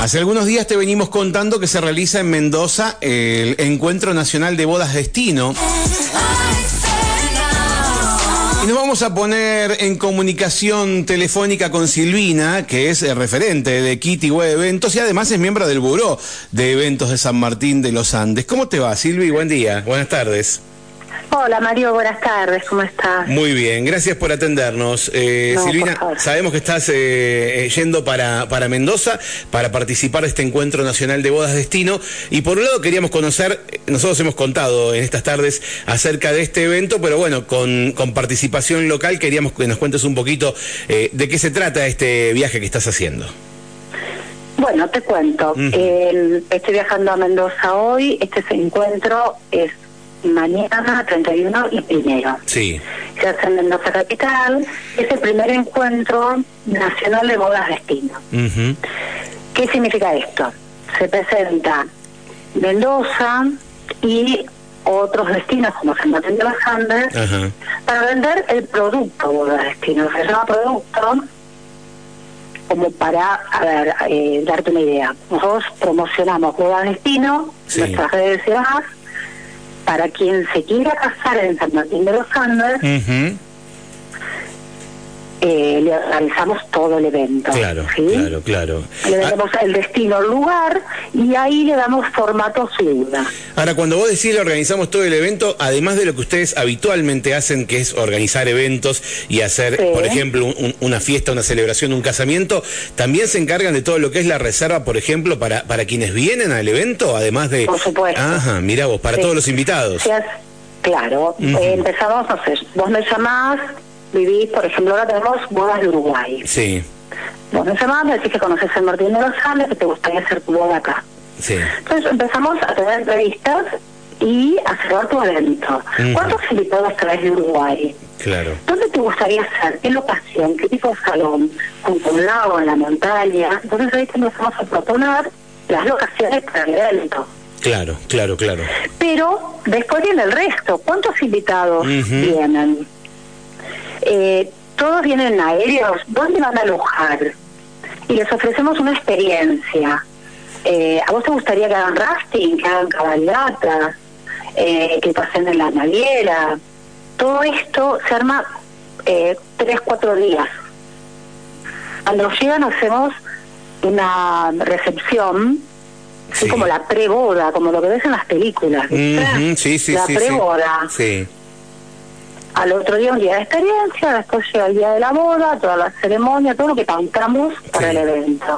Hace algunos días te venimos contando que se realiza en Mendoza el Encuentro Nacional de Bodas Destino. Y nos vamos a poner en comunicación telefónica con Silvina, que es referente de Kitty Web Eventos y además es miembro del Buró de Eventos de San Martín de los Andes. ¿Cómo te va, Silvi? Buen día, buenas tardes. Hola Mario, buenas tardes, ¿cómo estás? Muy bien, gracias por atendernos. Eh, No, Silvina, sabemos que estás eh, eh, yendo para, para Mendoza para participar de este Encuentro Nacional de Bodas Destino y por un lado queríamos conocer, eh, nosotros hemos contado en estas tardes acerca de este evento, pero bueno, con, con participación local queríamos que nos cuentes un poquito eh, de qué se trata este viaje que estás haciendo. Bueno, te cuento. El- estoy viajando a Mendoza hoy. Este encuentro es mañana, 31 y primero. Sí, Se hace en Mendoza Capital. Es el primer encuentro nacional de bodas destino. ¿Qué significa esto? Se presenta Mendoza y otros destinos como San Martín de los Andes para vender el producto boda destino. Se llama producto como para, a ver, eh, darte una idea. Nosotros promocionamos boda destino, Sí. nuestras redes y demás, para quien se quiera casar en San Martín de los Andes, ujú, eh, le organizamos todo el evento. claro, ¿sí? claro, claro. Le Ah, damos el destino, el lugar, y ahí le damos formato fluida. Ahora, cuando vos decís le organizamos todo el evento, además de lo que ustedes habitualmente hacen, que es organizar eventos y hacer, Sí. por ejemplo, un- una fiesta, una celebración, un casamiento, también se encargan de todo lo que es la reserva, por ejemplo, para, para quienes vienen al evento, además de... Por supuesto. Ajá, mira vos, para Sí. todos los invitados. Claro, eh, empezamos, no sé, vos me llamás, vivís, por ejemplo, ahora tenemos bodas de Uruguay. Sí, Vos me llamás, me decís que conoces San Martín de los Andes, que te gustaría hacer tu boda acá. sí. Entonces empezamos a tener entrevistas y a cerrar tu evento. Ujú. ¿Cuántos invitados traes de Uruguay? Claro. ¿Dónde te gustaría hacer? ¿Qué locación? ¿Qué tipo de salón? ¿Junto a un lago, en la montaña? Entonces ahí empezamos a proponer las locaciones para el evento. Claro, claro, claro. Pero después viene el resto. ¿Cuántos invitados Ujú. vienen? Eh, todos vienen aéreos. ¿Dónde van a alojar? Y les ofrecemos una experiencia. Eh, ¿A vos te gustaría que hagan rafting, que hagan cabalgatas, eh, que pasen en la naviera? Todo esto se arma eh, tres, cuatro días. Cuando llegan hacemos una recepción, Sí. como la preboda, como lo que ves en las películas. ¿viste? Ujú, sí, sí, la preboda. Al otro día un día de experiencia, después llega el día de la boda, toda la ceremonia, todo lo que pautamos para Sí. el evento.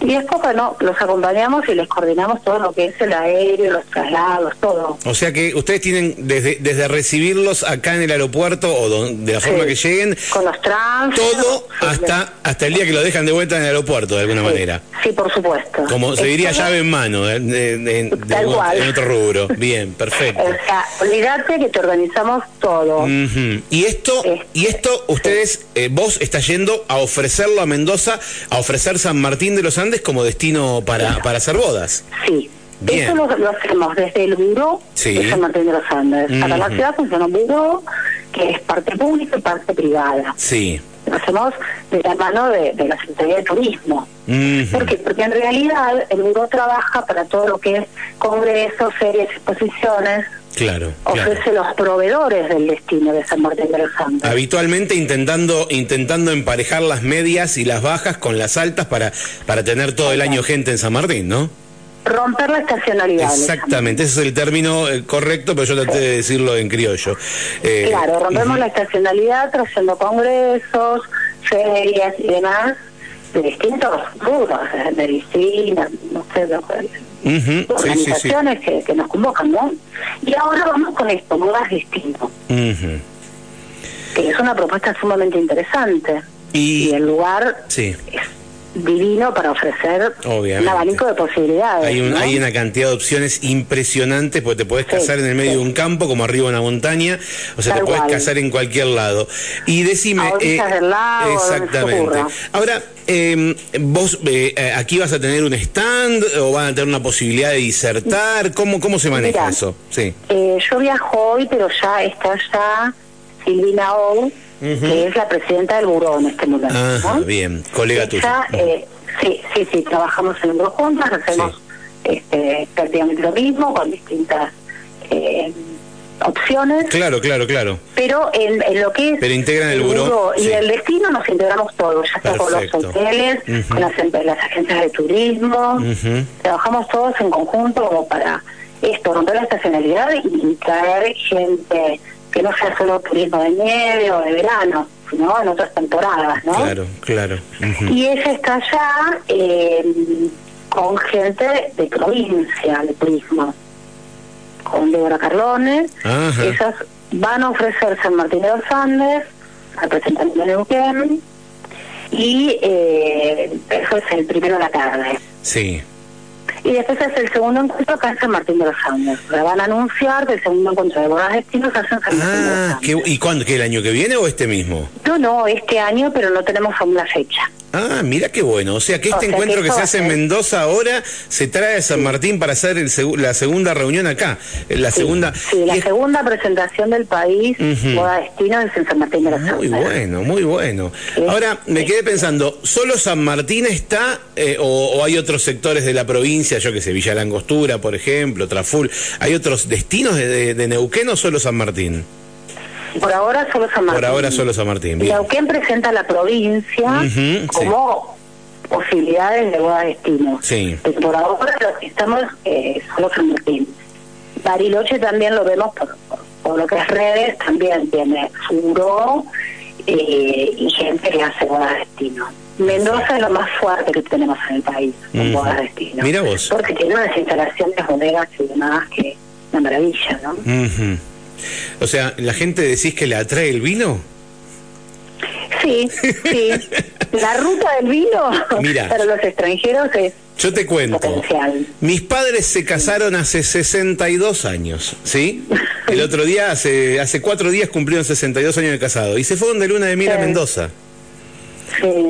Y después, bueno, los acompañamos y les coordinamos todo lo que es el aéreo, los traslados, todo. O sea que ustedes tienen desde, desde recibirlos acá en el aeropuerto o don- de la forma Sí. que lleguen, Con los tránsitos. todo sí, hasta hasta el día que lo dejan de vuelta en el aeropuerto de alguna manera. Sí, por supuesto. Como se Es diría llave en mano, eh, de- de- de Tal cual. en otro rubro. Bien, perfecto. O sea, olvídate que te organizamos todo. Y esto, Este, y esto, ustedes, eh, vos estás yendo a ofrecerlo a Mendoza, a ofrecer San Martín de los Andes como destino para, para hacer bodas. Sí. Bien. Eso lo, lo hacemos desde el buró Sí. de San Martín de los Andes. Acá en la ciudad funciona un buró que es parte pública y parte privada. Sí. Lo hacemos de la mano de, de la Secretaría de Turismo. Ujú. ¿Por qué? Porque en realidad el buró trabaja para todo lo que es congresos, ferias, exposiciones, Claro, claro. ofrece los proveedores del destino de San Martín de los Andes. Habitualmente intentando, intentando emparejar las medias y las bajas con las altas para, para tener todo el año gente en San Martín, ¿no? Romper la estacionalidad. Exactamente, ese es el término eh, correcto, pero yo traté de decirlo en criollo. Eh, Claro, rompemos ujú. la estacionalidad trayendo congresos, ferias y demás de distintos rubros, medicina, no sé, de- Ujú, sí, sí, sí. organizaciones Que, que nos convocan, ¿no? Y ahora vamos con esto, bodas destino, Ujú. que es una propuesta sumamente interesante. Y Y, el lugar sí, es divino para ofrecer Obviamente. un abanico de posibilidades. hay, un- ¿no? hay una cantidad de opciones impresionantes, porque te podés Sí, casar en el medio sí. de un campo, como arriba de una montaña, o sea, Tal te podés cual. casar en cualquier lado. Y decime... A orillas del lago, exactamente. Ahora, eh, vos eh, eh, aquí vas a tener un stand o van a tener una posibilidad de disertar, ¿cómo, cómo se maneja Mira, eso? Sí. Eh, yo viajo hoy, pero ya está ya Silvina O, que es la presidenta del buró en este momento. Ajá, ¿no? bien, colega. Ella, eh, Sí, sí, sí, trabajamos en un grupo juntas, hacemos este, prácticamente lo mismo con distintas eh, opciones. Claro, claro, claro. Pero en, lo que es pero integran el buró y el destino nos integramos todos, ya sea con los hoteles, con las, las, agencias de turismo, trabajamos todos en conjunto como para esto, romper la estacionalidad y, traer gente que no sea solo turismo de nieve o de verano, sino en otras temporadas, ¿no? Claro, claro. Y ella está ya eh, con gente de provincia de turismo, con Débora Carlones, ellas van a ofrecer San Martín de los Andes, representando de Neuquén, y eh, eso es el primero de la tarde. Sí. Y después es el segundo encuentro acá en San Martín de los Andes. La van a anunciar que el segundo encuentro de bodas destinos hace en San Martín de los ah, Andes. ¿Y cuándo? ¿Qué, el año que viene o este mismo? No, no, este año, pero no tenemos aún la fecha. Ah, mira qué bueno. O sea que este encuentro que, se hace en Mendoza ahora se trae a San Martín para hacer el la segunda reunión acá. La segunda. Sí, la segunda presentación del país, boda destino es en San Martín de los. Muy bueno, muy bueno. Ahora me quedé pensando, ¿solo San Martín está eh, o, hay otros sectores de la provincia, yo que sé, Villa Langostura, por ejemplo, Traful, ¿hay otros destinos de, de Neuquén o solo San Martín? Por ahora solo San Martín. Por ahora solo San Martín. Bien. Neuquén presenta a la provincia como posibilidades de boda destino. Sí. por ahora lo que estamos eh, solo San Martín. Bariloche también lo vemos por, lo que es redes, también tiene furo eh, y gente que hace boda destino. Mendoza es lo más fuerte que tenemos en el país, con boda destino. Mira vos. Porque tiene unas instalaciones, bodegas y demás que una maravilla, ¿no? O sea, ¿la gente decís que le atrae el vino? Sí, sí. La ruta del vino Mira, para los extranjeros es yo te cuento. Mis padres se casaron hace 62 años, ¿sí? El otro día, hace, hace cuatro días cumplieron 62 años de casado y se fueron de luna de miel a Mendoza.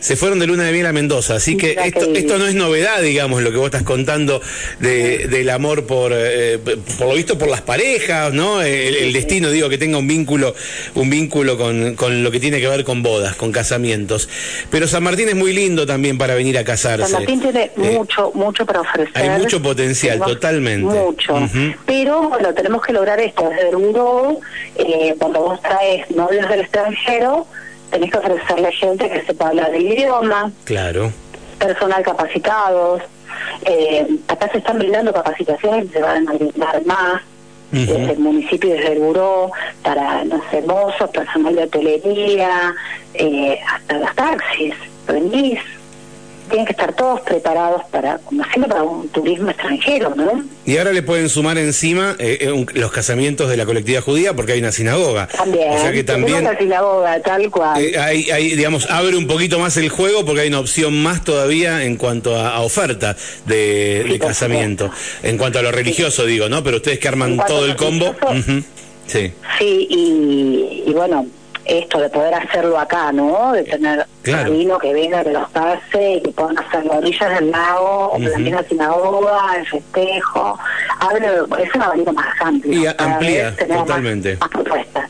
Se fueron de luna de miel a Mendoza, así que esto, no es novedad, digamos, lo que vos estás contando de, del amor por, eh, por lo visto por las parejas, ¿no? El, destino, digo, que tenga un vínculo, un vínculo con, con, lo que tiene que ver con bodas, con casamientos. Pero San Martín es muy lindo también para venir a casarse. San Martín tiene eh, mucho, mucho para ofrecer. Hay mucho potencial, totalmente. Mucho. Pero bueno, tenemos que lograr esto, desde un eh, cuando vos traes novios del extranjero, tenés que ofrecerle gente que sepa hablar el idioma. Claro. Personal capacitados. Eh, acá se están brindando capacitaciones y se van a brindar más. desde el municipio desde el buró, para, no sé, mozos, personal de hotelería, eh, hasta los taxis, remis, tienen que estar todos preparados para, como siempre, para un turismo extranjero, ¿no? Y ahora le pueden sumar encima eh, eh, los casamientos de la colectividad judía porque hay una sinagoga. También. O sea que también. Una sinagoga, tal cual. Eh, hay, digamos, abre un poquito más el juego porque hay una opción más todavía en cuanto a, oferta de, casamiento. En cuanto a lo religioso, digo, ¿no? Pero ustedes que arman todo el combo. Sí. Sí, y, y bueno esto de poder hacerlo acá, ¿no? De tener vino que venga, que los pase y que puedan hacer las orillas del lago, o la misma sinagoga, el festejo. Abre, es un abanico más amplio. Y amplía, totalmente.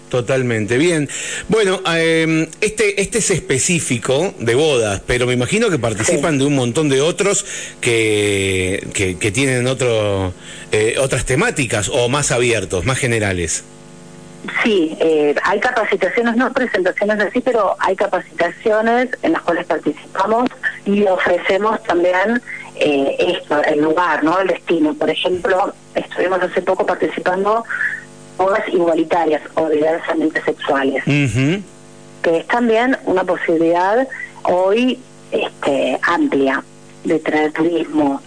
Totalmente, bien. Bueno, eh, este, este es específico de bodas, pero me imagino que participan de un montón de otros que, que, tienen otro, eh, otras temáticas o más abiertos, más generales. Sí, eh, hay capacitaciones, no presentaciones así, pero hay capacitaciones en las cuales participamos y ofrecemos también eh, esto, el lugar, ¿no? El destino. Por ejemplo, estuvimos hace poco participando bodas igualitarias o diversamente sexuales, que es también una posibilidad hoy este, amplia de traer turismo,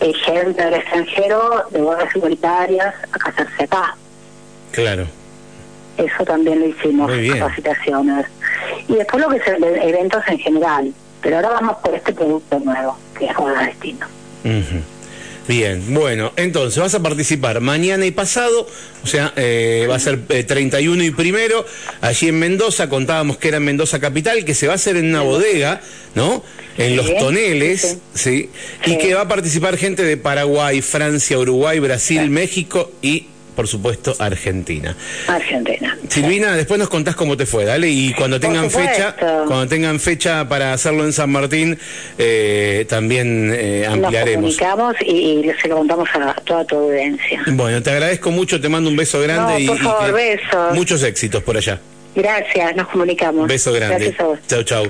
eh, gente del extranjero de bodas igualitarias a casarse acá. Claro. Eso también lo hicimos, capacitaciones. Y después lo que es eventos en general. Pero ahora vamos por este producto nuevo, que es Boda Destino. Bien, bueno, entonces vas a participar mañana y pasado, o sea, eh, va a ser 31 eh, y primero, allí en Mendoza, contábamos que era en Mendoza Capital, que se va a hacer en una bodega, ¿no? En los toneles, sí. Y que va a participar gente de Paraguay, Francia, Uruguay, Brasil, México y por supuesto, Argentina. Argentina. Silvina, después nos contás cómo te fue, dale, y cuando tengan fecha, cuando tengan fecha para hacerlo en San Martín, eh, también eh, ampliaremos. Nos comunicamos y, se lo contamos a toda tu audiencia. Bueno, te agradezco mucho, te mando un beso grande y, por favor, besos. muchos éxitos por allá. Gracias, nos comunicamos. Beso grande. Gracias a vos. Chau, chau.